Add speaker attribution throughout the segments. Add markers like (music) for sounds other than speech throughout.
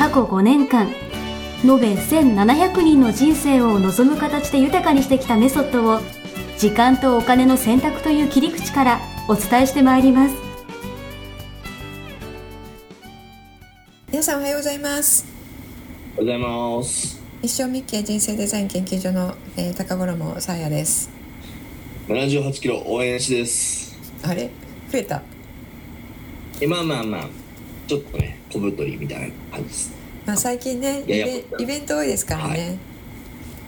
Speaker 1: 過去5年間延べ1700人の人生を望む形で豊かにしてきたメソッドを時間とお金の選択という切り口からお伝えしてまいります。
Speaker 2: 皆さんおはようございます。
Speaker 3: おはようございます。
Speaker 2: 一生日経人生デザイン研究所の、えー、高頃もさあやです。
Speaker 3: 78キロ応援しです。
Speaker 2: あれ？増えた。
Speaker 3: えまあまあまあちょっとね小太りみたいな感じです
Speaker 2: まあ最近ねイ
Speaker 3: いやいや
Speaker 2: ベイベント多いですからね、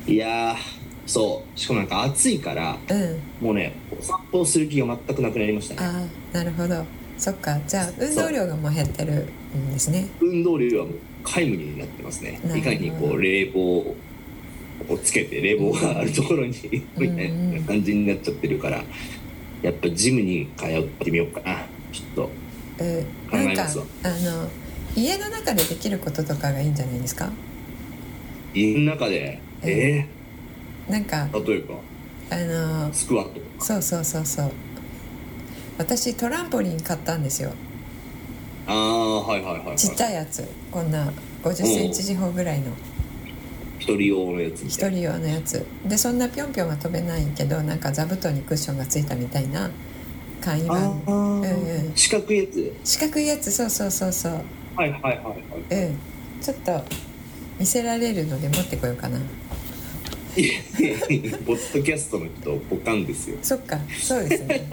Speaker 3: い。やーそう。しかもなんか暑いから
Speaker 2: うん。
Speaker 3: もうねお散歩をする気が全くなくなりましたね。
Speaker 2: ああなるほど。そっか。じゃあ運動量がもう減ってるんですね。
Speaker 3: 運動量はもう皆無になってますね。いかにこう冷房をつけて冷房があるところに (laughs) みたいな感じになっちゃってるからやっぱジムに通ってみようかな。ちょっと。
Speaker 2: うん。
Speaker 3: 考
Speaker 2: なんか
Speaker 3: えますわ。
Speaker 2: あの家の中でできることとかがいいんじゃないですか？
Speaker 3: 家の中で？え
Speaker 2: なんか
Speaker 3: ー、例えば？
Speaker 2: あの
Speaker 3: スクワット
Speaker 2: そうそうそうそう。私トランポリン買ったんですよ。
Speaker 3: ああはいはいはい、はい、
Speaker 2: ちっちゃいやつ。こんな5 0センチ四方ぐらいの。
Speaker 3: 一人用のやつみ
Speaker 2: 一人用のやつ。でそんなぴょんぴょんは飛べないけどなんか座布団にクッションがついたみたいな簡易
Speaker 3: あ
Speaker 2: 版
Speaker 3: ー。
Speaker 2: うんうん。
Speaker 3: 四角いやつ？
Speaker 2: 四角いやつ。そうそうそうそう
Speaker 3: はいはいはいはい。
Speaker 2: うん。ちょっと見せられるので持ってこようかな。
Speaker 3: ポッドキャストの人ポカンですよ。
Speaker 2: そっかそうですね。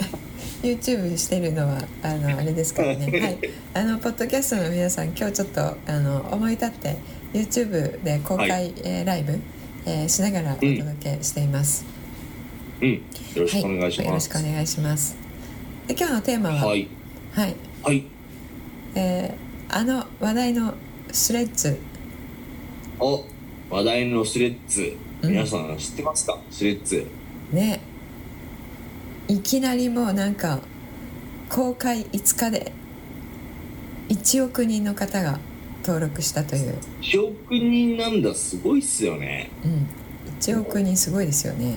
Speaker 2: (laughs) YouTube してるのはあのあれですからね。はい。あのポッドキャストの皆さん今日ちょっとあの思い立って YouTube で公開、
Speaker 3: はい。
Speaker 2: えーライブ、えーしながらお届けしています、
Speaker 3: うん。よろしくお願いし
Speaker 2: よろ
Speaker 3: ます
Speaker 2: しくお願いします。で今日のテーマは？
Speaker 3: はい。
Speaker 2: はい。
Speaker 3: はい
Speaker 2: えーあの話題のスレッズ。
Speaker 3: お話題のスレッズ。
Speaker 2: うん。
Speaker 3: 皆さん知ってますか、スレッズ。
Speaker 2: ね。いきなりもうなんか公開5日で1億人の方が登録したという、
Speaker 3: 1億人なんだ。すごいっすよね。
Speaker 2: うん、1億人すごいですよね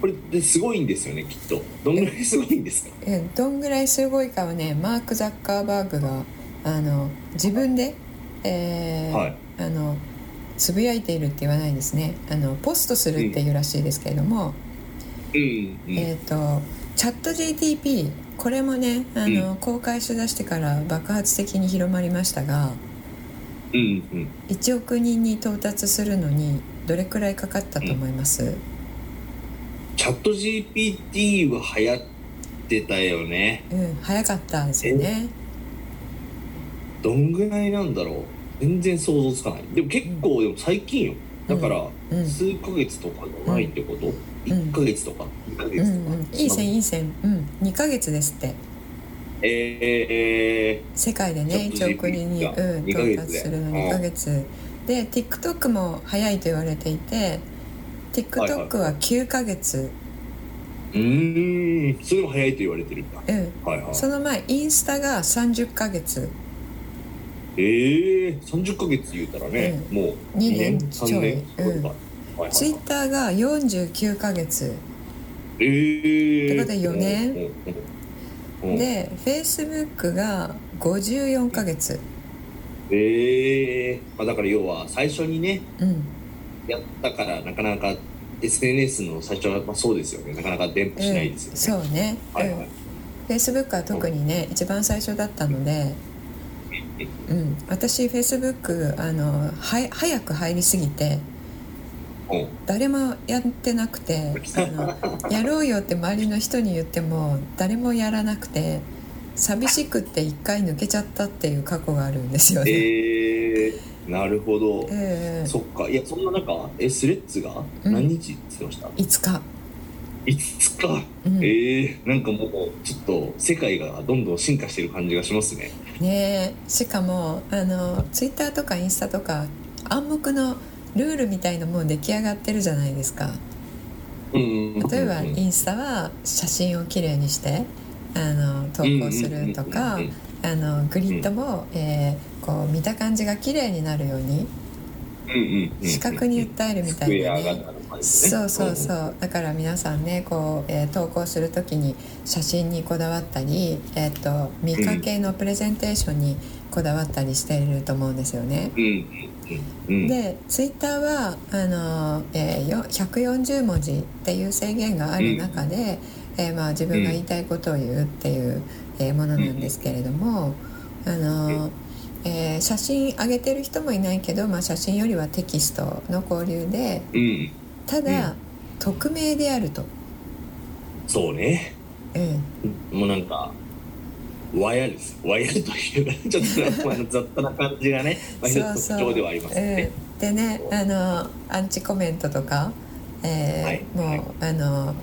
Speaker 3: これですごいんですよねきっと。どんぐらいすごいんですか？
Speaker 2: え (laughs) どんぐらいすごいかはねマーク・ザッカーバーグがあの自分で、えー
Speaker 3: はい。
Speaker 2: あのつぶやいているって言わないですね。あのポストするっていうらしいですけれども、
Speaker 3: うん。うん、
Speaker 2: えっ、とチャット GTP これもねあの、公開しだしてから爆発的に広まりましたが
Speaker 3: うんうん。
Speaker 2: 1億人に到達するのにどれくらいかかったと思います、
Speaker 3: チャット GPT は流行ってたよね。
Speaker 2: うん、早かったですよね。
Speaker 3: どんぐらいなんだろう？全然想像つかない。でも結構でも最近よ。だから
Speaker 2: うん
Speaker 3: 数ヶ月とかじゃないってこと、
Speaker 2: ん。
Speaker 3: 1ヶ月とか2ヶ
Speaker 2: うん
Speaker 3: 月とか、
Speaker 2: うんいい線いい線。うん。2ヶ月ですって。
Speaker 3: えー、え
Speaker 2: 世界でね
Speaker 3: チャット
Speaker 2: 1億人に、うん、到達するの2ヶ月。で TikTok も早いと言われていて TikTok は9ヶ月、
Speaker 3: ー、うーん。それも早いと言われてるんだ。
Speaker 2: うん。
Speaker 3: はいはい。
Speaker 2: その前インスタが30ヶ月。
Speaker 3: えー、30ヶ月言うたらね、もう
Speaker 2: 二
Speaker 3: 2年
Speaker 2: 年ちょい。
Speaker 3: 3年
Speaker 2: うん。
Speaker 3: はいはい
Speaker 2: ツイッターが49ヶ月。
Speaker 3: えー、
Speaker 2: ってことで四年。
Speaker 3: うんうんうん。
Speaker 2: で Facebook が54ヶ月。
Speaker 3: ええまあ、だから要は最初にね
Speaker 2: うん
Speaker 3: やったからなかなか SNS の最初は、まあ、そうですよね。なかなか伝播しないですよね、
Speaker 2: そうね、
Speaker 3: はいはい。
Speaker 2: うん、Facebook は特にね一番最初だったので、うん、私 Facebook あのは早く入りすぎて
Speaker 3: う。ん
Speaker 2: 誰もやってなくてあの (laughs) やろうよって周りの人に言っても誰もやらなくて寂しくって一回抜けちゃったっていう過去があるんですよね。
Speaker 3: えー、なるほど、
Speaker 2: ええ。
Speaker 3: そっか。いやそんな中えスレッズが
Speaker 2: うん。
Speaker 3: 何日って言ってました、
Speaker 2: 5日。
Speaker 3: 5日、
Speaker 2: うん。
Speaker 3: ええ。なんかもうちょっと世界がどんどん進化してる感じがしますね。
Speaker 2: ねえ。しかもあのツイッターとかインスタとか暗黙のルールみたいのもう出来上がってるじゃないですか。
Speaker 3: うん
Speaker 2: 例えば
Speaker 3: うん。
Speaker 2: インスタは写真をきれいにしてあの投稿するとか
Speaker 3: うんうんうん
Speaker 2: あのグリッドも、えーこう見た感じが綺麗になるように
Speaker 3: うんうんうん
Speaker 2: 視覚に訴えるみたいなね。そうそうそう。だから皆さんねこう、えー投稿する時に写真にこだわったり、えー、と見かけのプレゼンテーションにこだわったりしていると思うんですよね。
Speaker 3: うんうんうんうん。
Speaker 2: でツイッターはあの、えーよ140文字っていう制限がある中で、えーまあ、自分が言いたいことを言うっていう、えーものなんですけれども、あのえー写真上げてる人もいないけど、まあ、写真よりはテキストの交流で
Speaker 3: うん。
Speaker 2: ただ、匿名であると。
Speaker 3: そうね。
Speaker 2: うん。
Speaker 3: もうなんかワイヤレス。ワイヤルというかちょっとまあ雑多な感じがね、(laughs) まあ、一つ特徴ではありますね。
Speaker 2: うん、でねあのアンチコメントとか、えー
Speaker 3: はい。
Speaker 2: もうあの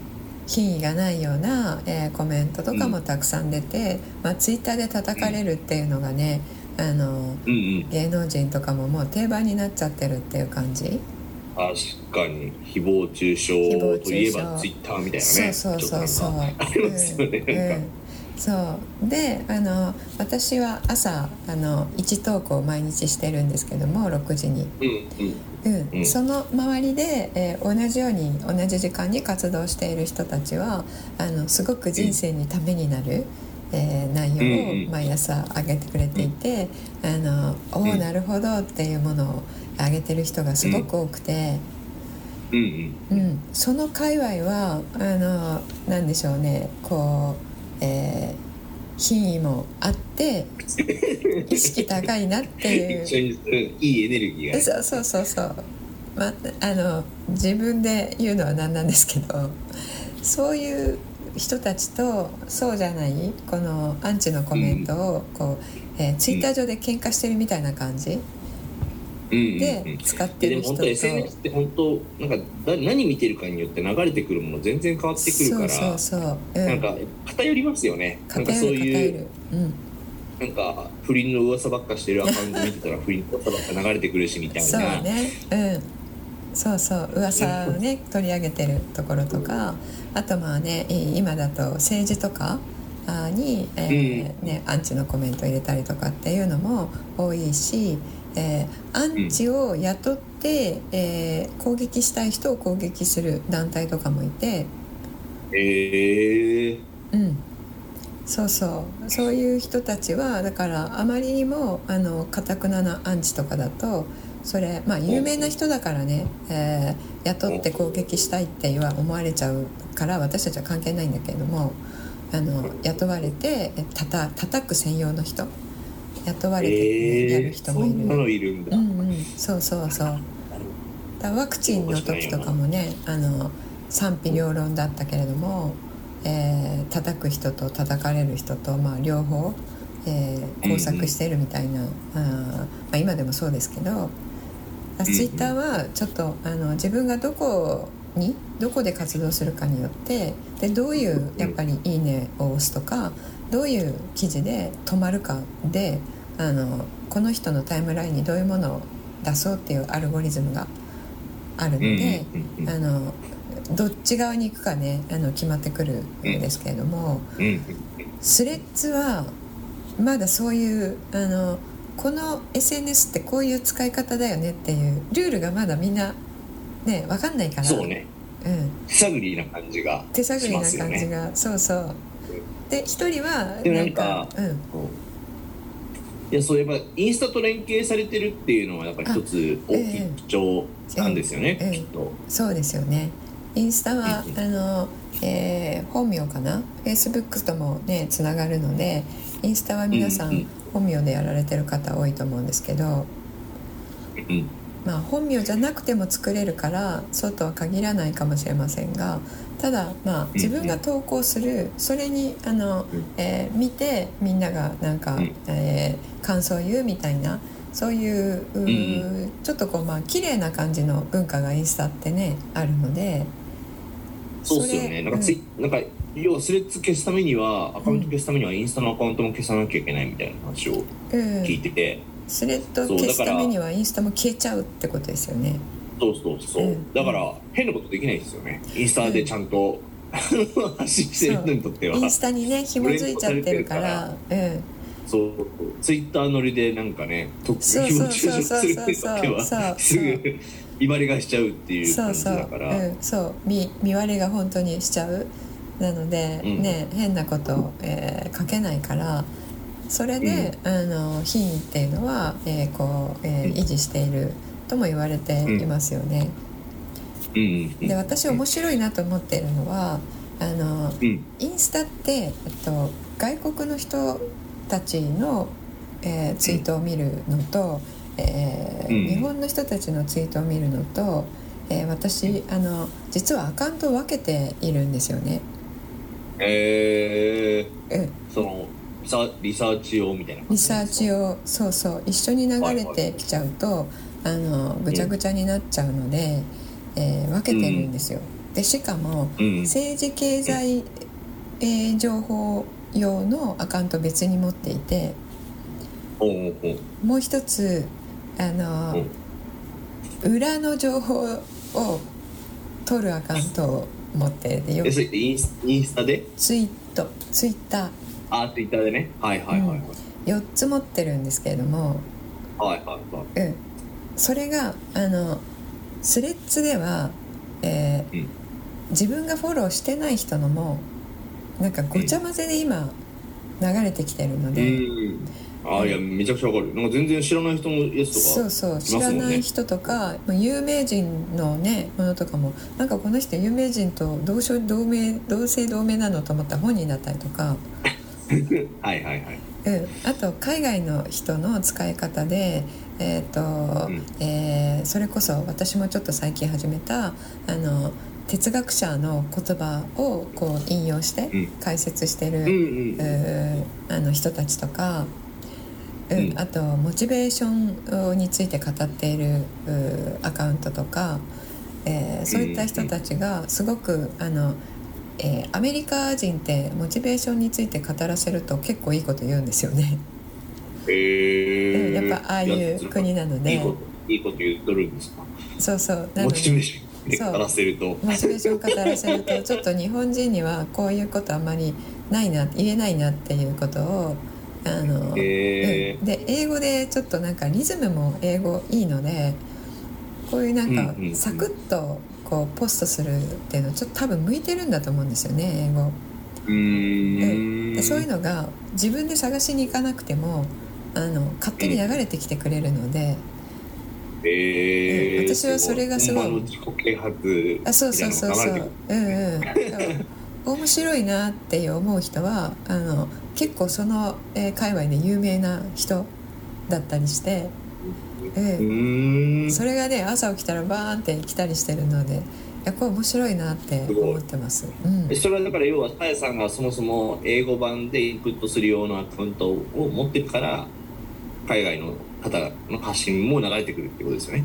Speaker 2: 品位がないような、えーコメントとかもたくさん出て、まあ、ツイッターで叩かれるっていうのがねあの
Speaker 3: うんうん。
Speaker 2: 芸能人とかももう定番になっちゃってるっていう感じ。
Speaker 3: 確かに。誹謗中傷といえばツイッターみたいなね。
Speaker 2: そうそうそうそう。
Speaker 3: ね、
Speaker 2: うそう。であの私は朝あの1投稿毎日してるんですけども6時に。
Speaker 3: うんうん
Speaker 2: うん。
Speaker 3: うん。
Speaker 2: その周りで、えー同じように同じ時間に活動している人たちはあのすごく人生にためになる、えー内
Speaker 3: うん
Speaker 2: 容
Speaker 3: うん。
Speaker 2: を毎朝上げてくれていて、あのおお
Speaker 3: うん
Speaker 2: なるほどっていうものを上げてる人がすごく多くて、
Speaker 3: うん。うん。
Speaker 2: うん。その界隈はあのなんでしょうね。こう、えー品位もあって (laughs) 意識高いなっていう。
Speaker 3: いいエネルギーがね
Speaker 2: そうそうそうそう、まあ、あの自分で言うのはなんなんですけどそういう人たちとそうじゃないこのアンチのコメントをこう、えーツイッター上で喧嘩してるみたいな感じ。
Speaker 3: うんうんうん
Speaker 2: で使ってる人と、
Speaker 3: でも本当 SNS って本当なんかだ何見てるかによって流れてくるもの全然変わってくるから
Speaker 2: そうそうそう、うん、
Speaker 3: なんか偏りますよね。なんかそういう
Speaker 2: る、うん、
Speaker 3: なんか不倫の噂ばっかしてるアカウント見てたら不倫の噂ばっか流れてくるしみたい
Speaker 2: そう
Speaker 3: な
Speaker 2: ね。うん。そうそう。噂をね取り上げてるところとか。あとまあねい今だと政治とかあに、えーね、アンチのコメント入れたりとかっていうのも多いし、えーアンチを雇って、えー攻撃したい人を攻撃する団体とかもいて、
Speaker 3: ええ
Speaker 2: うん、そうそう。そういう人たちはだからあまりにもあの堅くななアンチとかだとそれまあ有名な人だからね、えー雇って攻撃したいっては思われちゃうから私たちは関係ないんだけれどもあの雇われてえたた叩く専用の人雇われて、やる人もいる。
Speaker 3: んなのいるんだ、
Speaker 2: うんうん、そうそうそう。だワクチンの時とかもねあの賛否両論だったけれども、えー叩く人と叩かれる人と、まあ、両方、えー交錯してるみたいな、あーまあ、今でもそうですけどツイッターはちょっとあの自分がどこにどこで活動するかによってでどういうやっぱり「いいね」を押すとかどういう記事で止まるかであのこの人のタイムラインにどういうものを出そうっていうアルゴリズムがあるので、あのどっち側に行くかねあの決まってくるんですけれども、スレッズはまだそういうあのこの SNS ってこういう使い方だよねっていうルールがまだみんなね分かんないから。
Speaker 3: そうね。
Speaker 2: うん、
Speaker 3: 手探りな感じが
Speaker 2: 手探りな感じ
Speaker 3: ね。
Speaker 2: が、そうそう。で一人はな
Speaker 3: なんか
Speaker 2: うん
Speaker 3: いやそうやっぱインスタと連携されてるっていうのはやっぱり一つ大きい特徴なんですよね、
Speaker 2: ええ
Speaker 3: きっと。
Speaker 2: そうですよね。インスタは
Speaker 3: うん
Speaker 2: あの、えー本名かな？フェイスブックともねつながるのでインスタは皆さ
Speaker 3: ん。
Speaker 2: 本名でやられてる方多いと思うんですけど、
Speaker 3: うん。
Speaker 2: まあ、本名じゃなくても作れるからそうとは限らないかもしれませんがただ、まあ、自分が投稿するそれにあの、えー見てみんながなんか、
Speaker 3: うん。
Speaker 2: えー感想を言うみたいなそういうちょっとこうまあ綺麗な感じの文化がインスタってねあるので
Speaker 3: そうっすよね。なんかツイ、なんか要はスレッズ消すためにはアカウント消すためにはインスタのアカウントも消さなきゃいけないみたいな話を
Speaker 2: うん
Speaker 3: 聞いてて、
Speaker 2: スレッド消すためにはインスタも消えちゃうってことですよね
Speaker 3: そうそうそう、
Speaker 2: うん。
Speaker 3: だから変なことできないですよね。インスタでちゃんと、(laughs) 発信してる人にとっては。
Speaker 2: インスタにね紐づいちゃってるから。うん。
Speaker 3: そうツイッター乗りでなんかねと
Speaker 2: そうそう
Speaker 3: 誹謗中傷するってはすぐ言われがしちゃうっていう感じ
Speaker 2: そうそう、
Speaker 3: だから。
Speaker 2: う。ん、そう。見見割れが本当にしちゃう。なので、
Speaker 3: うん。
Speaker 2: ね変なこと、えー書けないからそれで、あの品位っていうのは、えーこうえー
Speaker 3: うん。
Speaker 2: 維持しているとも言われていますよね。で私面白いなと思っているのはあの
Speaker 3: うん。
Speaker 2: インスタって、えっと、外国の人たちの、えーツイートを見るのと、えー
Speaker 3: うん。
Speaker 2: 日本の人たちのツイートを見るのと、えー私あの実はアカウントを分けているんですよね。
Speaker 3: え
Speaker 2: うん。
Speaker 3: ー、そのリサリサーチ用みたいな感
Speaker 2: リ
Speaker 3: じ
Speaker 2: サーチをそうそう。一緒に流れてきちゃうとあのぐちゃぐちゃになっちゃうので、えー分けてるんですよ。でしかも
Speaker 3: うん。
Speaker 2: 政治経済、えー情報用のアカウント別に持っていてもう一つあの、裏の情報を取るアカウントを持っていてよ
Speaker 3: えそれインスタで？
Speaker 2: ツイートツイッタ
Speaker 3: あツイッターでね。はいはいはいはい、
Speaker 2: ー4つ持ってるんですけれども、
Speaker 3: はいはいはい。
Speaker 2: うん、それがあのスレッズでは、えー
Speaker 3: うん。
Speaker 2: 自分がフォローしてない人のもなんかごちゃ混ぜで今流れてきてるので、
Speaker 3: うん。あいやめちゃくちゃわかる。なんか全然知らない人のやつとか
Speaker 2: そうそう知らない人とか、まあ有名人のねものとかもなんかこの人有名人と同姓同名同姓同名なのと思ったら本人だったりとか、(laughs)
Speaker 3: はいはいはい。
Speaker 2: うん、あと海外の人の使い方で、えーと
Speaker 3: うん。
Speaker 2: えーそれこそ私もちょっと最近始めたあの哲学者の言葉をこう引用して
Speaker 3: うん。
Speaker 2: 解説してる、
Speaker 3: うん
Speaker 2: あの人たちとか、うん
Speaker 3: うん。
Speaker 2: あとモチベーションについて語っているアカウントとか、えーそういった人たちがすごくあの、えーアメリカ人ってモチベーションについて語らせると結構いいこと言うんですよね。
Speaker 3: へえ
Speaker 2: うんやっぱああいう国なので。
Speaker 3: いいこといいこと言っとるんですか？
Speaker 2: そうそう。なので。
Speaker 3: モチベーションで語らせると。
Speaker 2: モチベーションを語らせるとちょっと日本人にはこういうことあんまりないな言えないなっていうことをあの、
Speaker 3: へえ
Speaker 2: うん。で英語でちょっとなんかリズムも英語いいのでこういうなんかサクッとこうポストするっていうのちょっと多分向いてるんだと思うんですよね英語。
Speaker 3: うーん。
Speaker 2: でそういうのが自分で探しに行かなくてもあの勝手に流れてきてくれるので。
Speaker 3: えー、
Speaker 2: うん私はそれがすごい。
Speaker 3: 自己啓発
Speaker 2: あそうそうそうそう。うんうん。面白いなって思う人はあの結構その、えー界隈で有名な人だったりして、
Speaker 3: う
Speaker 2: え
Speaker 3: ーん。
Speaker 2: それがね朝起きたらバーンって来たりしてるのでいやこれ面白いなって思ってます。うん。
Speaker 3: えそれはだから要はさやさんがそもそも英語版でインプットするようなアカウントを持ってるから海外の方の発信も流れてくるってことですよね。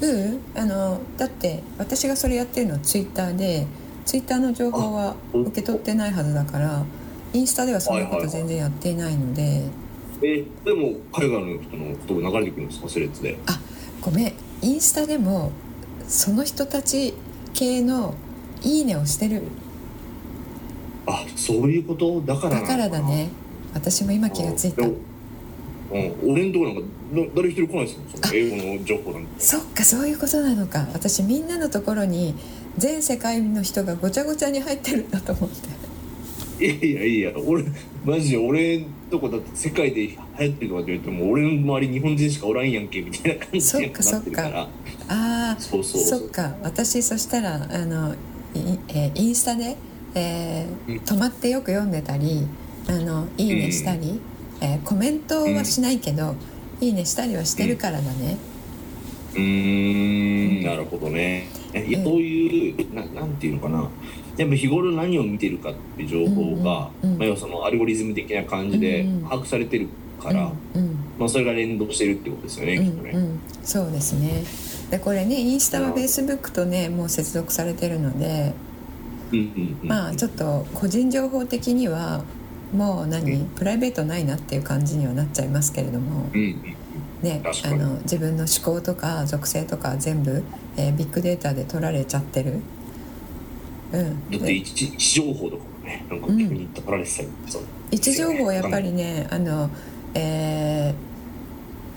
Speaker 2: うん、あのだって私がそれやってるのはツイッターでツイッターの情報は受け取ってないはずだからインスタではそんなこと全然やっていないので。
Speaker 3: えでも海外の人のことが流れてくるんですか？スレッズで。
Speaker 2: あごめん。インスタでもその人たち系の「いいね」をしてる。
Speaker 3: あそういうこと？だからな
Speaker 2: だからだね。私も今気がついた
Speaker 3: うん。うん、俺のところなんかだ誰一人来ないですよその英語の情報なんて。
Speaker 2: そっかそういうことなのか。私みんなのところに全世界の人がごちゃごちゃに入ってるんだと思って。
Speaker 3: いやいやいや俺マジで俺のとこだって世界で流行ってるとかって言われても俺の周り日本人しかおらんやんけみたいな感じになってるから。
Speaker 2: ああ
Speaker 3: そうそうそう。
Speaker 2: そっか。私そしたらあのいえーインスタで、えー
Speaker 3: うん。
Speaker 2: 止まってよく読んでたりあのいいねしたり、えーコメントはしないけど、いいねしたりはしてるからだね、
Speaker 3: うーんなるほどね。いや
Speaker 2: うん。
Speaker 3: そういうななんていうのかな。やっぱ日頃何を見てるかっていう情報が、
Speaker 2: うんうんうん。
Speaker 3: まあ、要はそのアルゴリズム的な感じで
Speaker 2: うんうん
Speaker 3: 把握されてるから、
Speaker 2: うんうん。
Speaker 3: まあ、それが連動してるってことですよね、
Speaker 2: うん
Speaker 3: きっとね。
Speaker 2: うん、そうですね。でこれねインスタはフェイスブックとねもう接続されてるので、
Speaker 3: うんうんうん。
Speaker 2: まあちょっと個人情報的にはもう何、
Speaker 3: うん。
Speaker 2: プライベートないなっていう感じにはなっちゃいますけれども、ねあの自分の思考とか属性とか全部、えービッグデータで取られちゃってる。うん、
Speaker 3: だって
Speaker 2: で
Speaker 3: 位置情報とかもねなんか急に取られてたりそう
Speaker 2: 位置情報はやっぱりねあの、えー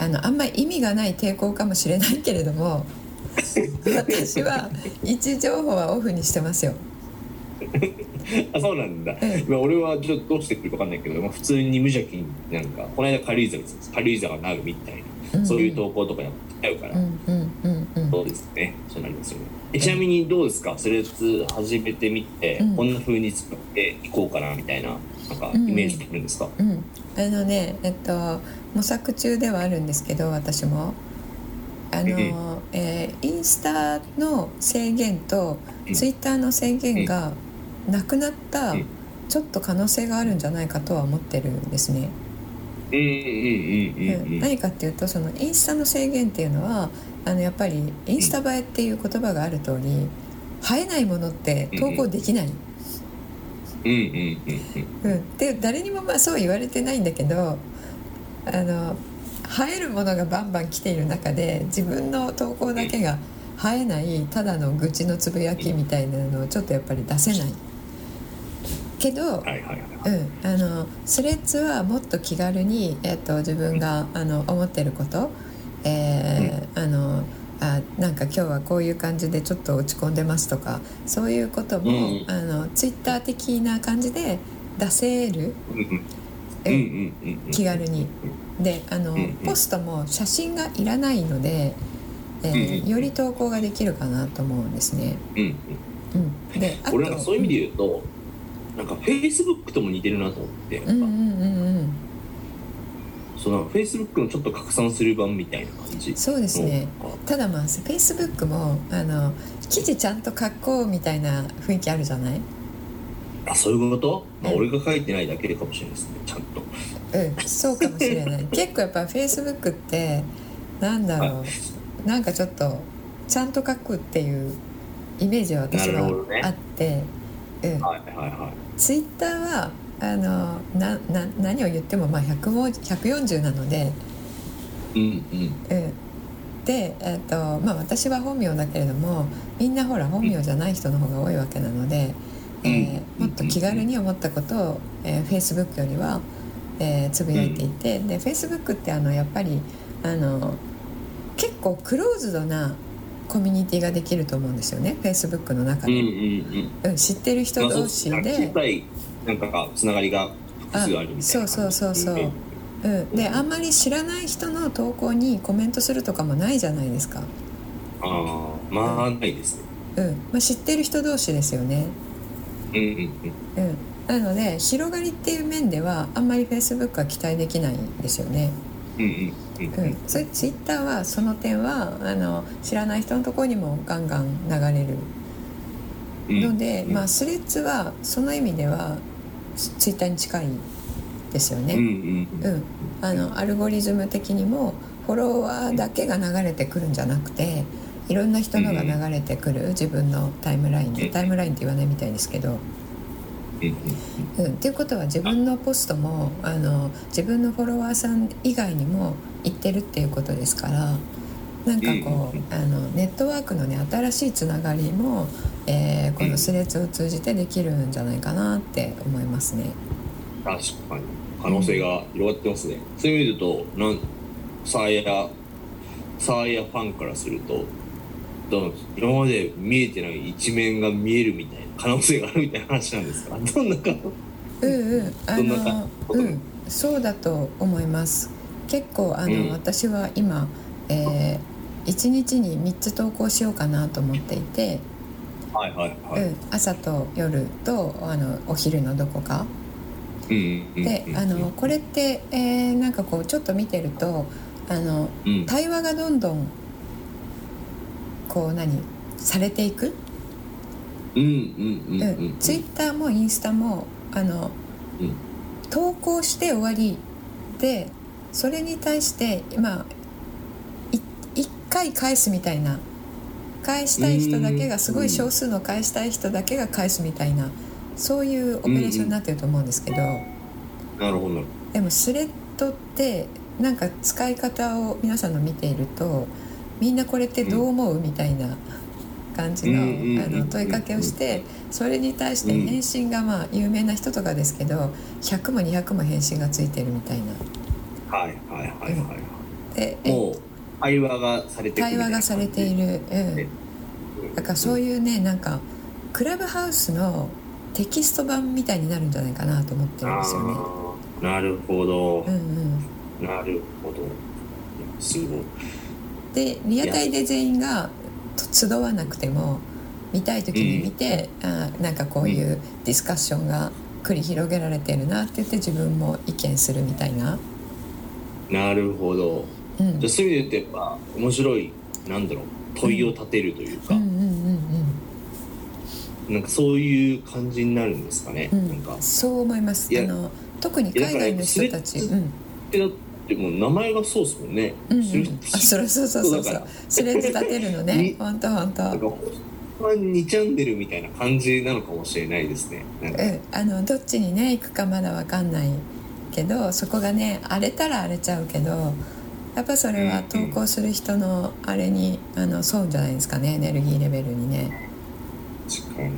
Speaker 2: あのあんまり意味がない抵抗かもしれないけれども (laughs) 私は位置情報はオフにしてますよ。(laughs) (laughs)
Speaker 3: あそうなんだ、
Speaker 2: ええ。
Speaker 3: まあ、俺はちょっとどうしてくるか分かんないけど、まあ、普通に無邪気になんかこの間軽井沢です軽井沢がなるみたいな、
Speaker 2: うん。
Speaker 3: そういう投稿とかやっちゃうから、
Speaker 2: うんうんうんうん。
Speaker 3: そうですね。そうなりますよね。えちなみにどうですか？スレッズ始めてみて、
Speaker 2: うん。
Speaker 3: こんな風に作っていこうかなみたいななんかイ
Speaker 2: うん。
Speaker 3: メージできるんですか、
Speaker 2: うん、あのねえっと模索中ではあるんですけど私も。あの、えーインスタの制限と
Speaker 3: うん
Speaker 2: ツイッターの制限がなくなった
Speaker 3: うん。
Speaker 2: ちょっと可能性があるんじゃないかとは思ってるんですね。
Speaker 3: うんうんうんうん
Speaker 2: うん。
Speaker 3: うん。
Speaker 2: 何かっていうとそのインスタの制限っていうのはあのやっぱりインスタ映えっていう言葉がある通り映えないものって投稿できない。
Speaker 3: うんうんうんうん
Speaker 2: うん、で誰にもまあそう言われてないんだけどあの映えるものがバンバン来ている中で自分の投稿だけが映えないただの愚痴のつぶやきみたいなのをちょっとやっぱり出せないけど、
Speaker 3: はいはいはい。
Speaker 2: うん、あのスレッズはもっと気軽に、えっと、自分があの思ってること、えーあのあなんか今日はこういう感じでちょっと落ち込んでますとかそういうことも、
Speaker 3: うん。
Speaker 2: あのツイッター的な感じで出せる、
Speaker 3: うんうん。
Speaker 2: うん
Speaker 3: うんうんうん
Speaker 2: 気軽に。であの、
Speaker 3: うんうん。
Speaker 2: ポストも写真がいらないので、えー
Speaker 3: うんうん
Speaker 2: より投稿ができるかなと思うんですね。
Speaker 3: うんうん。
Speaker 2: うん、であと
Speaker 3: 俺なんかそういう意味で言うと、なんかフェイスブックとも似てるなと思って、
Speaker 2: うんうんうんうん。
Speaker 3: そのフェイスブックのちょっと拡散する版みたいな感じ
Speaker 2: そうですね。
Speaker 3: の
Speaker 2: ただまあフェイスブックもあの記事ちゃんと書こうみたいな雰囲気あるじゃない？
Speaker 3: あそういうこと、まあ、
Speaker 2: うん。
Speaker 3: 俺が書いてないだけかもしれないですねちゃんと。
Speaker 2: うんそうかもしれない。(laughs) 結構やっぱフェイスブックってなんだろう。なんかちょっとちゃんと書くっていうイメージは私はあって、うん、
Speaker 3: はいはいは
Speaker 2: ツイッターはあのなな何を言ってもまあ100も140なので、
Speaker 3: いうんうん。
Speaker 2: うん、で、えっとまあ、私は本名だけれどもみんなほら本名じゃない人の方が多いわけなので、えー
Speaker 3: うん
Speaker 2: もっと気軽に思ったことを、えー、Facebook よりは、えーつぶやいていて、で Facebook ってあのやっぱりあの結構クローズドなコミュニティができると思うんですよね。Facebook の中で、
Speaker 3: うんうんうん。
Speaker 2: うん、知ってる人同士で。
Speaker 3: なんかつながりが複数あるみたいな
Speaker 2: そうそうそうそう。うん、であんまり知らない人の投稿にコメントするとかもないじゃないですか、
Speaker 3: ああまあないですね。
Speaker 2: うん。まあ、知ってる人同士ですよね、
Speaker 3: うんうんうん。
Speaker 2: うん、なので広がりっていう面ではあんまり Facebook は期待できないんですよね、
Speaker 3: うんうん。うん。
Speaker 2: うん、それ Twitter はその点はあの知らない人のところにもガンガン流れる。
Speaker 3: うん。
Speaker 2: ので、
Speaker 3: うん。
Speaker 2: まあ、スレッズはその意味では Twitter に近いですよね、
Speaker 3: うん
Speaker 2: あのアルゴリズム的にもフォロワーだけが流れてくるんじゃなくていろんな人のが流れてくる自分のタイムラインで。
Speaker 3: うん
Speaker 2: タイムラインって言わないみたいですけど、
Speaker 3: うん。
Speaker 2: うん、っていうことは自分のポストもあの自分のフォロワーさん以外にも行ってるっていうことですからなんかこ
Speaker 3: う
Speaker 2: あのネットワークのね新しいつながりも、えーこのスレッズを通じてできるんじゃないかなって思いますね。
Speaker 3: 確かに。可能性が広がってますね、そういう意味でとなんサーヤサーヤファンからすると今まで見えてない一面が見えるみたいな可能性があるみたいな話なんですか？どんなか？
Speaker 2: うんうん、あのうん。そうだと思います。結構あの、
Speaker 3: うん。
Speaker 2: 私は今、えー、1日に3つ投稿しようかなと思っていて、
Speaker 3: はいはいはい、
Speaker 2: うん、朝と夜とあのお昼のどこか。であのこれって、えーなんかこうちょっと見てるとあの
Speaker 3: うん。
Speaker 2: 対話がどんどんこう何？されていく、ツイッターもインスタもあの
Speaker 3: うん。
Speaker 2: 投稿して終わりでそれに対してまあい一回返すみたいな。返したい人だけがすごい少数の返したい人だけが返すみたいなそういうオペレーションになってると思うんですけど、
Speaker 3: なるほど
Speaker 2: でもスレッドってなんか使い方を皆さん。の見ているとみんなこれってど。う思うみたいな感じのあの問いかけをしてそれに対して返信がまあ有名な人とかですけど100も200も返信がついてるみたいな。
Speaker 3: はいはいはいはい。
Speaker 2: でえ
Speaker 3: もう会話がされてく
Speaker 2: 対話がされている、うん、だからそういうねなんかクラブハウスのテキスト版みたいになるんじゃないかなと思ってるんですよね。
Speaker 3: なるほど、
Speaker 2: うんうん、
Speaker 3: なるほど。すごい。
Speaker 2: でリアタイで全員がと集わなくても見たい時に見て、あーなんかこういうディスカッションが繰り広げられてるなって言って自分も意見するみたいな。
Speaker 3: なるほど。
Speaker 2: うん。
Speaker 3: じゃあそういう意味で言うとやっぱ面白いなんだろう問いを立てるというか、
Speaker 2: うん。うんうん
Speaker 3: なんかそういう感じになるんですかね、
Speaker 2: うん。
Speaker 3: なんか。
Speaker 2: そう思います。あの特に海外の人たち、うん
Speaker 3: でもう名前がそうですもんね、
Speaker 2: うん。あそれそうそうそうそう。スレッズ立てるのね。
Speaker 3: に
Speaker 2: 本当本当
Speaker 3: なんかほんま2チャンネルみたいな感じなのかもしれないですね。
Speaker 2: うん、あのどっちにね行くかまだわかんないけどそこがね荒れたら荒れちゃうけどやっぱそれは投稿する人のあれにあのそうじゃないですかねエネルギーレベルにね。
Speaker 3: 確かに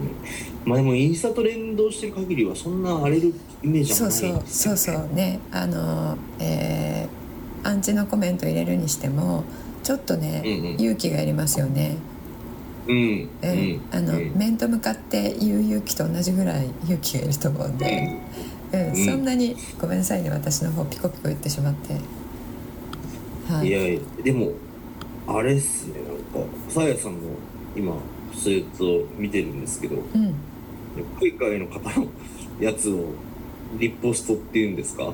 Speaker 3: まあでもインスタと連動してる限りはそんな荒れるイメージは
Speaker 2: そう
Speaker 3: ないですよね。
Speaker 2: そうそうそうね。あの、えーアンチのコメント入れるにしてもちょっとね、
Speaker 3: うんうん。
Speaker 2: 勇気がいりますよね。
Speaker 3: うん
Speaker 2: うんあの
Speaker 3: うん。
Speaker 2: 面と向かって言う勇気と同じぐらい勇気がいると思うんで。うん、
Speaker 3: うん
Speaker 2: そんなにごめんなさいね私の方ピコピコ言ってしまって。はい。
Speaker 3: いやいやでもあれっすね。なんかさやさんの今スレッズを見てるんですけど。
Speaker 2: うん
Speaker 3: 海外の方のやつをリポストっていうんですか？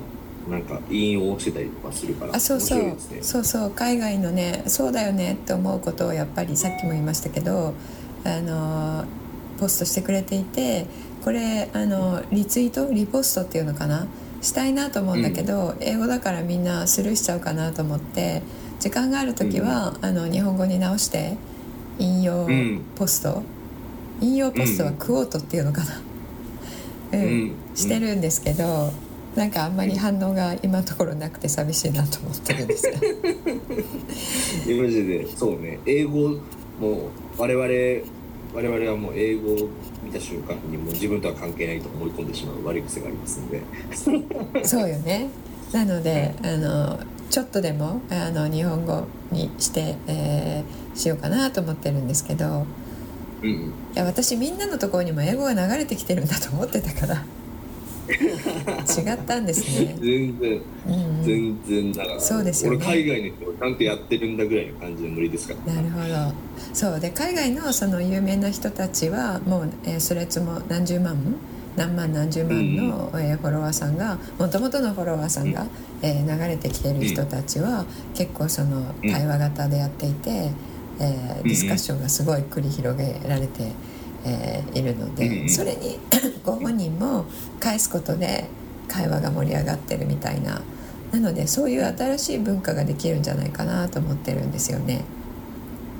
Speaker 3: なんか引用してたりとかするから。
Speaker 2: あそうそう。
Speaker 3: ね。
Speaker 2: そうそう。海外のねそうだよねって思うことをやっぱりさっきも言いましたけどあのポストしてくれていてこれあのリツイート？リポストっていうのかな？したいなと思うんだけど、英語だからみんなスルーしちゃうかなと思って時間がある時は、あの日本語に直して引用
Speaker 3: うん。
Speaker 2: ポスト、引用ポストはクオートっていうのかな、うん。
Speaker 3: うん。
Speaker 2: してるんですけど、なんかあんまり反応が今のところなくて寂しいなと思ってるんですよ。(laughs)
Speaker 3: いやマジで。そうね。英語も我々我々はもう英語を見た瞬間にもう自分とは関係ないと思い込んでしまう悪い癖がありますので。
Speaker 2: そうよね。なのであのちょっとでもあの日本語にして、えーしようかなと思ってるんですけど
Speaker 3: うんうん。
Speaker 2: いや私みんなのところにも英語が流れてきてるんだと思ってたから。(laughs) 違ったんですね。
Speaker 3: 全然。
Speaker 2: うんうん。
Speaker 3: 全然だから、
Speaker 2: そうですよね。
Speaker 3: 俺海外の人をちゃんとやってるんだぐらいの感じのノリですから。
Speaker 2: なるほど。そう。で海外のその有名な人たちはもう、えースレッズも何十万何万何十万の、えーフォロワーさんがもともとのフォロワーさんが、えー流れてきてる人たちは、結構その対話型でやっていて、えーディスカッションがすごい繰り広げられて、えーいるので、それに (coughs) ご本人も返すことで会話が盛り上がってるみたいな。なのでそういう新しい文化ができるんじゃないかなと思ってるんですよね。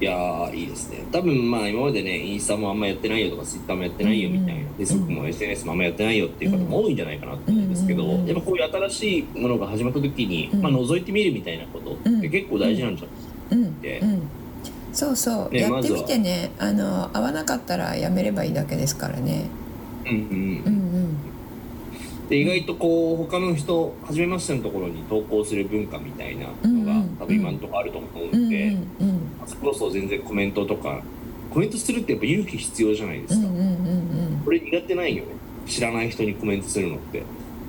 Speaker 3: いやーいいですね。多分まあ今までねインスタもあんまやってないよとかツイッターもやってないよみたいな、
Speaker 2: うんうん。
Speaker 3: Facebook も SNS もあんまやってないよっていう方も多いんじゃないかなと思うんですけど、やっぱこういう新しいものが始まった時に、
Speaker 2: うん。
Speaker 3: まあ覗いてみるみたいなことって結構大事なんじゃない
Speaker 2: うん、
Speaker 3: で
Speaker 2: うん、そうそう、
Speaker 3: ね
Speaker 2: やってみてね。あの合わなかったらやめればいいだけですからね。
Speaker 3: うんうん。
Speaker 2: うん
Speaker 3: で意外とこう他の人初めましてのところに投稿する文化みたいなのが、
Speaker 2: うんうん。
Speaker 3: 多分今のところあると思
Speaker 2: う
Speaker 3: うんんで、
Speaker 2: うんうん。
Speaker 3: それこそ全然コメントとかコメントするってやっぱ勇気必要じゃないですか、
Speaker 2: うんうんうんうん。
Speaker 3: これ苦手ないよね。知らない人にコメントするのって。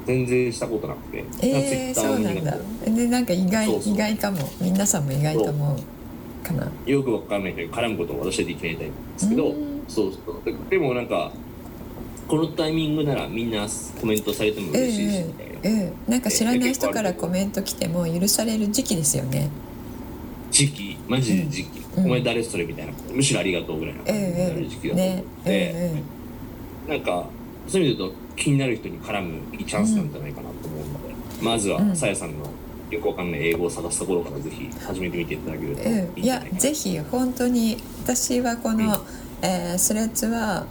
Speaker 3: 全然したことなくて。
Speaker 2: えー、そうなんだ。でなんか意外
Speaker 3: そうそう。
Speaker 2: 意外かも。皆さんも意外と思うかな。
Speaker 3: よくわかんない人に絡むことを私はできないタイプなんですけど
Speaker 2: うん。
Speaker 3: そうそう。でもなんかこのタイミングならみんなコメントされても
Speaker 2: え
Speaker 3: 嬉しいし
Speaker 2: え
Speaker 3: みたいな、
Speaker 2: ええ。なんか知らない人からコメント来ても許される時期ですよね。
Speaker 3: 時期。マジで時期、
Speaker 2: うん。
Speaker 3: お前誰それみたいな。むしろありがとうぐらいな感じにな
Speaker 2: え
Speaker 3: る時期
Speaker 2: え
Speaker 3: だと思って、
Speaker 2: ねええ
Speaker 3: なんかそういう意味で言うと気になる人に絡むいいチャンスなんじゃないかなと思うので、まずは
Speaker 2: うん。
Speaker 3: さやさんのよくわかんない英語を探すところからぜひ始めてみていただけるといいん
Speaker 2: うん、いや
Speaker 3: じゃないかな。
Speaker 2: ぜひ本当に私はこの、えースレッズは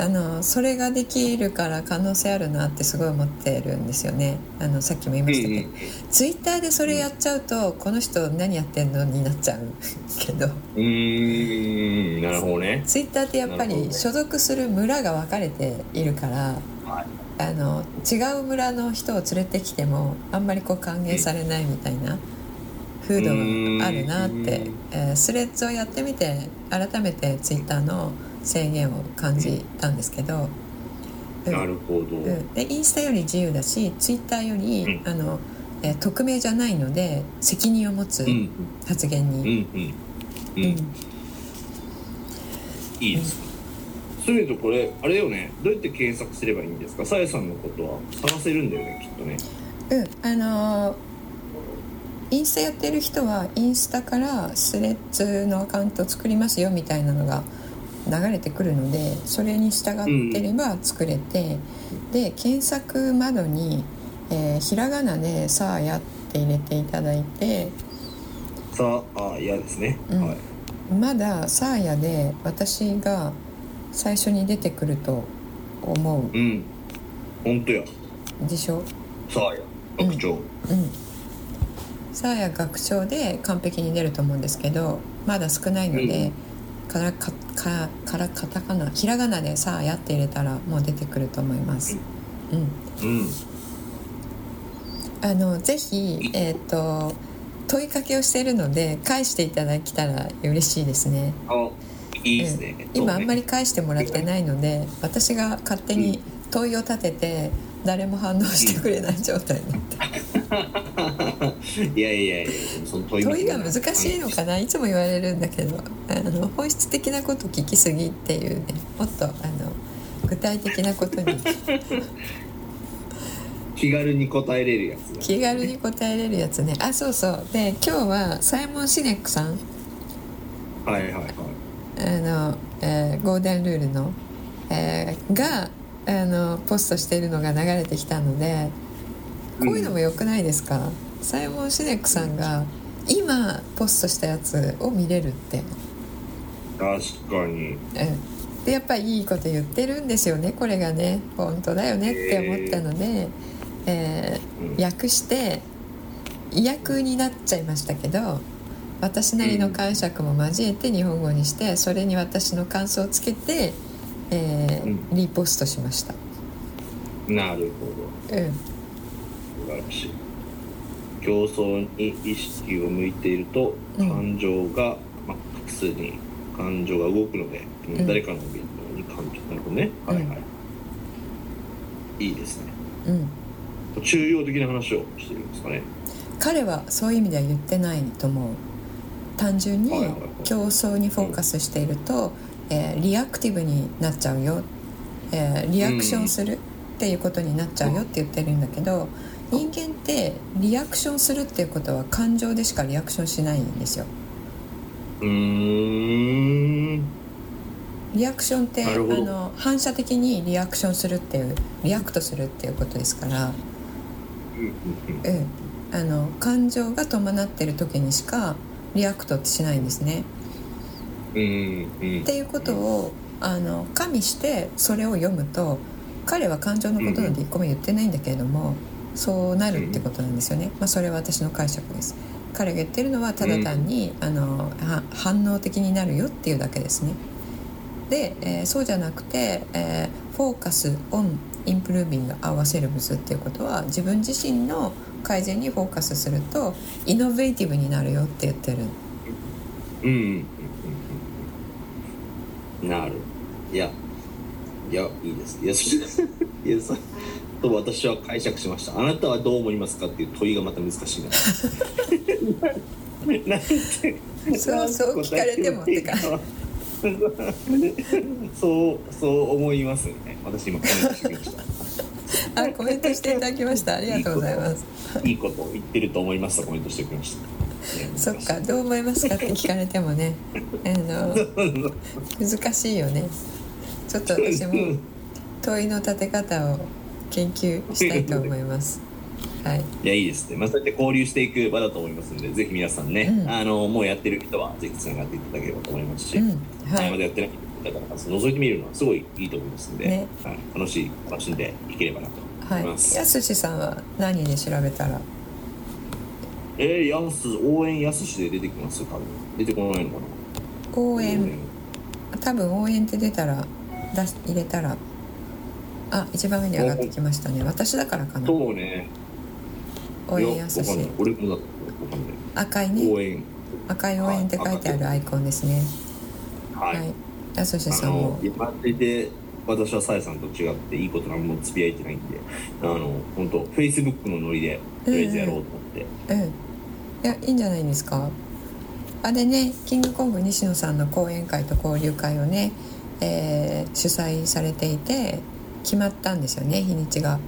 Speaker 2: あのそれができるから可能性あるなってすごい思ってるんですよね。あのさっきも言いましたけど、ツイッターでそれやっちゃうと、この人何やってんのになっちゃう (laughs) けど。
Speaker 3: うーんなるほどね。
Speaker 2: ツイッターってやっぱり所属する村が分かれているから。
Speaker 3: はい
Speaker 2: あの違う村の人を連れてきてもあんまりこう歓迎されないみたいな風土があるなって
Speaker 3: うん、
Speaker 2: えースレッズをやってみて改めてツイッターの制限を感じたんですけど、うん。
Speaker 3: なるほど、
Speaker 2: うん、でインスタより自由だしツイッターより、
Speaker 3: うん。
Speaker 2: あのえー匿名じゃないので責任を持つ
Speaker 3: うん。
Speaker 2: 発言
Speaker 3: うん
Speaker 2: に、
Speaker 3: いいですねそういうとこれあれだよね。どうやって検索すればいいんですか？さやさんのことは。探せるんだよねきっとね。
Speaker 2: うん、あのーインスタやってる人はインスタからスレッズのアカウントを作りますよみたいなのが流れてくるのでそれに従ってれば作れて、で検索窓に、えーひらがなで「さあや」って入れていただいて
Speaker 3: さああ嫌ですね、
Speaker 2: うん。
Speaker 3: はい。
Speaker 2: まだ「さあや」で私が最初に出てくると思う。
Speaker 3: うん。本当や。
Speaker 2: でしょ？
Speaker 3: さあや学長、
Speaker 2: うん。さあや学長で完璧に出ると思うんですけどまだ少ないので、からかかからカタカナひらがなで「さあや」って入れたらもう出てくると思います。うん、
Speaker 3: うん。
Speaker 2: あのぜひ、えー、と問いかけをしているので返していただけたら嬉しいですね。
Speaker 3: あいいですね、
Speaker 2: うん今あんま
Speaker 3: り
Speaker 2: り返してもらってないので私が勝手に問いを立てて誰も反応してくれない状態になって。(laughs)
Speaker 3: いやいやいやその問い
Speaker 2: 問いが難しいのかな？いつも言われるんだけどあの本質的なこと聞きすぎっていうねもっとあの具体的なことに。(laughs)
Speaker 3: 気軽に答えれるやつだ。
Speaker 2: 気軽に答えれるやつね。あそうそう。で今日はサイモン・シネックさん。
Speaker 3: はいはいはい
Speaker 2: あの、えーゴールデンルールの、えーがあのポストしているのが流れてきたのでこういうのも良くないですか、サイモン・シネックさんが今ポストしたやつを見れるって。
Speaker 3: 確かに。
Speaker 2: うんでやっぱりいいこと言ってるんですよねこれがね。本当だよねって思ったので、えー
Speaker 3: うん。
Speaker 2: 訳して意訳になっちゃいましたけど私なりの解釈も交えて日本語にしてそれに私の感想をつけて、えー
Speaker 3: う
Speaker 2: リポストしました。
Speaker 3: なるほど。
Speaker 2: うん。
Speaker 3: 素晴らしい。競争に意識を向いていると
Speaker 2: うん。
Speaker 3: 感情が、まあ、複数に感情が動くので、
Speaker 2: うん。
Speaker 3: 誰かの言動に感情なるほどね、
Speaker 2: うん。
Speaker 3: はいはい。いいですね。
Speaker 2: うん、
Speaker 3: 中庸的な話をしてるんですかね。
Speaker 2: 彼はそういう意味では言ってないと思う単純に競争にフォーカスしていると、えーリアクティブになっちゃうよ、えーリアクションするっていうことになっちゃうよって言ってるんだけど人間ってリアクションするっていうことは感情でしかリアクションしないんですよ。リアクションってあの反射的にリアクションするっていうreact するっていうことですから。
Speaker 3: うん、
Speaker 2: あの感情が伴ってる時にしか react ってしないんですね。っていうことをあの加味してそれを読むと彼は感情のことなんて一個も言ってないんだけれども、そうなるってことなんですよね。まあ、それは私の解釈です。彼が言ってるのはただ単に、あのは反応的になるよっていうだけですね。で、えーそうじゃなくて、えーフォーカスオンインプルービング合わせる物っていうことは自分自身の改善にフォーカスするとイノベーティブになるよって言ってる。
Speaker 3: うんなる。いや。いやいいです。いやそ (laughs) いやそと私は解釈しました。あなたはどう思いますかっていう問いがまた難しいな。(laughs) なんて
Speaker 2: そうそう聞かれてもってか。(laughs)
Speaker 3: そうそう思いますね。私今コメントしてきました
Speaker 2: あコメントしていただきました。ありがとうございます。
Speaker 3: いいことを言ってると思いますとコメントしておきました。
Speaker 2: そっかどう思いますかって聞かれてもね。(laughs) あの難しいよね。ちょっと私も (laughs) 問いの立て方を研究したいと思います。はい。
Speaker 3: いやいいですね、まあ、そうやって交流していく場だと思いますのでぜひ皆さんね、
Speaker 2: うん。
Speaker 3: あのもうやってる人はぜひつながっていただければと思いますし、
Speaker 2: うん。はい。
Speaker 3: でやってない方々覗いてみるのはすごいいいと思いますので、
Speaker 2: ね。
Speaker 3: はい、楽しい楽しんでいければなと
Speaker 2: はい。やすしさんは何で調べたら？
Speaker 3: えー、やす応援やすしで出てきます多分。出てこないのかな。
Speaker 2: 応援。多分応援って出たら出し入れたら。あ一番上に上がってきましたね。私だからかな。
Speaker 3: そうね。
Speaker 2: 応援やすし
Speaker 3: 俺もだ
Speaker 2: 赤いね。
Speaker 3: 応援。
Speaker 2: 赤い応援って書いてあるアイコンですね。
Speaker 3: はい、
Speaker 2: はい。やすし
Speaker 3: あ
Speaker 2: さんも
Speaker 3: の今ってて私はさやさんと違っていいこと何もつぶやいてないんであの本当フェイスブックのノリでとりあえずやろうと思って、
Speaker 2: うんいやいいんじゃないですか。あれねキングコング西野さんの講演会と交流会をね、えー主催されていて決まったんですよね日にちが。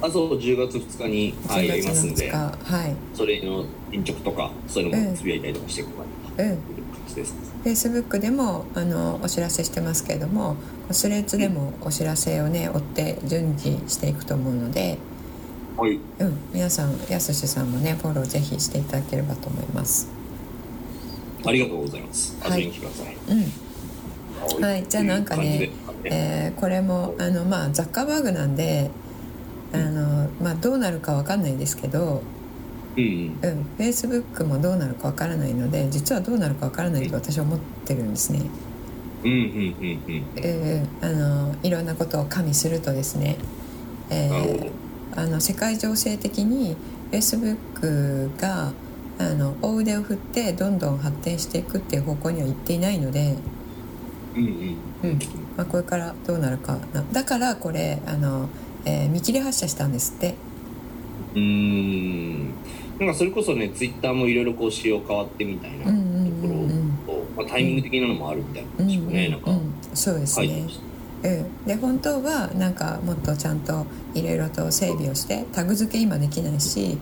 Speaker 3: あそう10月2日に、はい、やり
Speaker 2: 10月の2
Speaker 3: ますんで。
Speaker 2: 日はい。
Speaker 3: それの進捗とかそういうのもつぶやいたりとかしていくかな
Speaker 2: うん
Speaker 3: という感じです、
Speaker 2: Facebook でもあのお知らせしてますけれどもスレッズでもお知らせをね追って順次していくと思うので、
Speaker 3: はい。
Speaker 2: うん、皆さんやすしさんもねフォローぜひしていただければと思います。
Speaker 3: ありがとうございます。
Speaker 2: はい
Speaker 3: 遊びに来てください、
Speaker 2: うん。はい。じゃあなんかねえーこれもあの、まあ、ザッカーバーグなんであの、まあ、どうなるかわかんないですけど、
Speaker 3: うん。うん。
Speaker 2: うん、Facebook もどうなるかわからないので実はどうなるかわからないと私は思ってるんですね。
Speaker 3: うんうんうんうん。
Speaker 2: えーあのいろんなことを加味するとですね、えーあの世界情勢的に Facebook があの大腕を振ってどんどん発展していくっていう方向には行っていないので、
Speaker 3: うんうん。
Speaker 2: うん。まあ、これからどうなるかな。だからこれあの、えー見切り発車したんですって。
Speaker 3: うーんなんかそれこそねツイッターもいろいろこう仕様変わってみたいなと
Speaker 2: うんうん
Speaker 3: ころ
Speaker 2: うんうん。
Speaker 3: と、まあ、タイミング的なのもあるみたいな
Speaker 2: うん
Speaker 3: 感じもね、なんか
Speaker 2: うん。そうですね。
Speaker 3: 書いて。まし。
Speaker 2: うん、で本当はなんかもっとちゃんといろいろと整備をしてタグ付け今できないし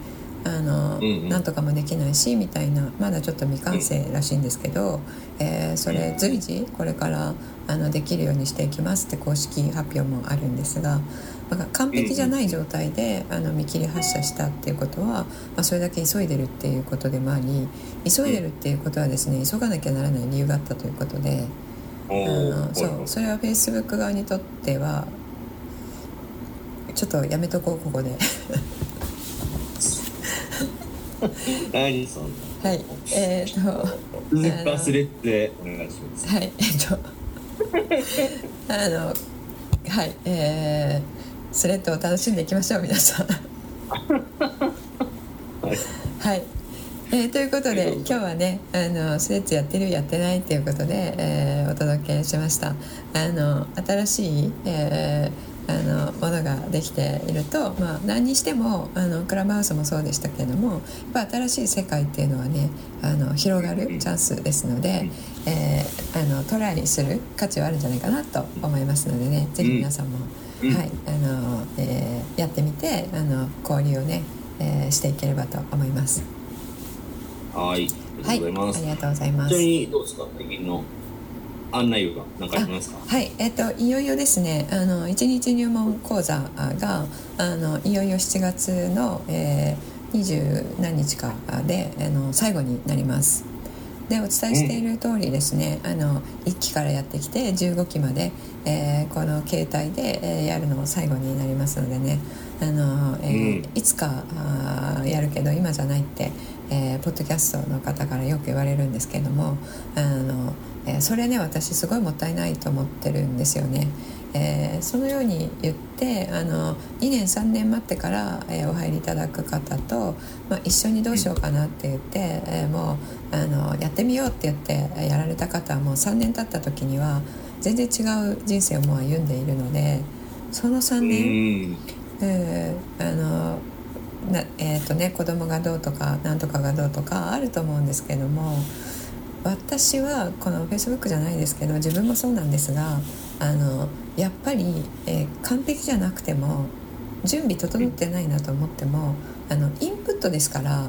Speaker 2: あの、
Speaker 3: うんうん。
Speaker 2: なんとかもできないしみたいなまだちょっと未完成らしいんですけど、えーそれ随時これからあのできるようにしていきますって公式発表もあるんですが。だから完璧じゃない状態であの見切り発車したっていうことは、まあ、それだけ急いでるっていうことでもあり急いでるっていうことはですね急がなきゃならない理由があったということで、あの
Speaker 3: ー
Speaker 2: そうそれはフェイスブック側にとってはちょっとやめとこうここで。
Speaker 3: 何そんな。
Speaker 2: はい。えー、っとは
Speaker 3: 続きはスレッズでお願いします。
Speaker 2: い。えー、っと。あのはい。えー、スレッドを楽しんでいきましょう皆さん。
Speaker 3: はい。
Speaker 2: はい、えーということで今日はねあのスレッズやってるやってないっていうことで、えーお届けしました。あの新しい、えーあのものができていると、まあ、何にしてもあのクラブハウスもそうでしたけれどもやっぱ新しい世界っていうのはねあの広がるチャンスですので、えーあのトライする価値はあるんじゃないかなと思いますのでねぜひ皆さんも、
Speaker 3: うん
Speaker 2: はいあのえーやってみてあの交流をね、えーしていければと思います。
Speaker 3: はいありがとうござい
Speaker 2: はい、
Speaker 3: ます、
Speaker 2: ありがとうございま
Speaker 3: ちなみ
Speaker 2: す。
Speaker 3: にどうですか最近の案内が何かありますか？
Speaker 2: はい、えっ、といよいよですね、あの一日入門講座があのいよいよ7月の、えー、20何日かであの最後になります。でお伝えしている通りですね、あの1期からやってきて15期まで、えーこの形態で、えーやるの最後になりますのでね。あの、えー
Speaker 3: うん。
Speaker 2: いつかあーやるけど今じゃないって、えーポッドキャストの方からよく言われるんですけどもあの、えーそれね私すごいもったいないと思ってるんですよね。えーそのように言ってあの2年3年待ってから、えーお入りいただく方と、まあ、一緒にどうしようかなって言って、えーもうあのやってみようって言ってえーやられた方はもう3年経った時には全然違う人生をもう歩んでいるのでその3
Speaker 3: う
Speaker 2: 年、
Speaker 3: ん
Speaker 2: えーあのなえーとね、子供がどうとかなんとかがどうとかあると思うんですけども私はこのフェイスブックじゃないですけど自分もそうなんですがあのやっぱり、えー完璧じゃなくても準備整ってないなと思ってもあのインプットですから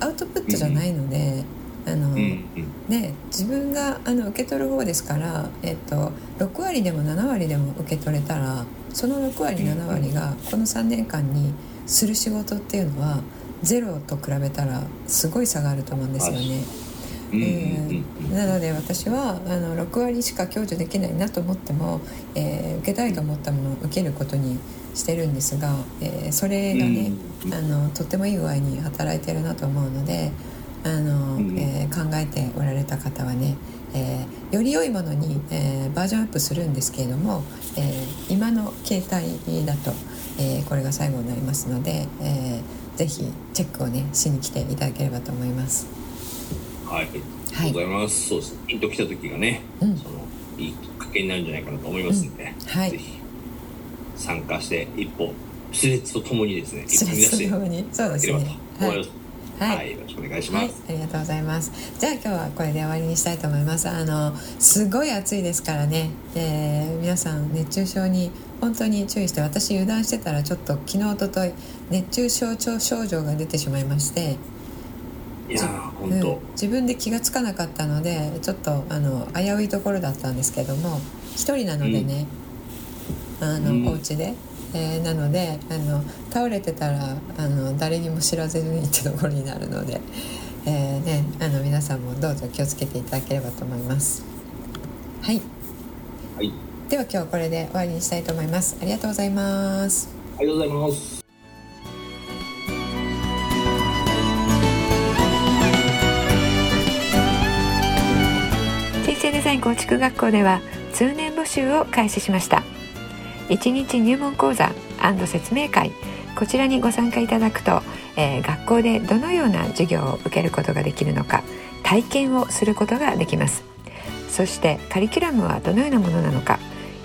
Speaker 2: アウトプットじゃないので。自分があの受け取る方ですから、えっと、6割でも7割でも受け取れたらその6割7割がこの3年間にする仕事っていうのはゼロと比べたらすごい差があると思うんですよね。なので私はあの6割しか享受できないなと思っても、えー受けたいと思ったものを受けることにしてるんですが、えーそれがね、
Speaker 3: うん
Speaker 2: あのとってもいい具合に働いてるなと思うのであの、
Speaker 3: うん
Speaker 2: えー考えておられた方はね、えーより良いものに、えーバージョンアップするんですけれども、えー今の形態だと、えーこれが最後になりますので、えーぜひチェックをねしに来ていただければと思います。
Speaker 3: はい、ありがとうございます。そうですね。ピンと来た時がね、
Speaker 2: うん
Speaker 3: そのいいきっかけになるんじゃないかなと思いますんで、
Speaker 2: はい
Speaker 3: ぜひ参加して一歩スレッズとともにですね、一歩踏み出していただければと
Speaker 2: ね。
Speaker 3: 思います。
Speaker 2: は
Speaker 3: はいい、よろしくお願いしま
Speaker 2: はい
Speaker 3: す。、
Speaker 2: ありがとうございます。じゃあ今日はこれで終わりにしたいと思います。あのすごい暑いですからね。えー皆さん熱中症に本当に注意して、私油断してたらちょっと昨日一昨日熱中症症状が出てしまいまして、
Speaker 3: いやー、本
Speaker 2: うん。
Speaker 3: 当、
Speaker 2: 自分で気がつかなかったので、ちょっとあの危ういところだったんですけども、一人なのでね、あの、
Speaker 3: うん。
Speaker 2: お家で。えーなのであの倒れてたらあの誰にも知らせずにってところになるので、えーね、あの皆さんもどうぞ気をつけていただければと思います。はい、
Speaker 3: はい、
Speaker 2: では今日はこれで終わりにしたいと思います。ありがとうございます。
Speaker 3: ありがとうございます。
Speaker 4: 人生デザイン構築学校では通年募集を開始しました1日入門講座説明会こちらにご参加いただくと、えー学校でどのような授業を受けることができるのか体験をすることができますそしてカリキュラムはどのようなものなのか、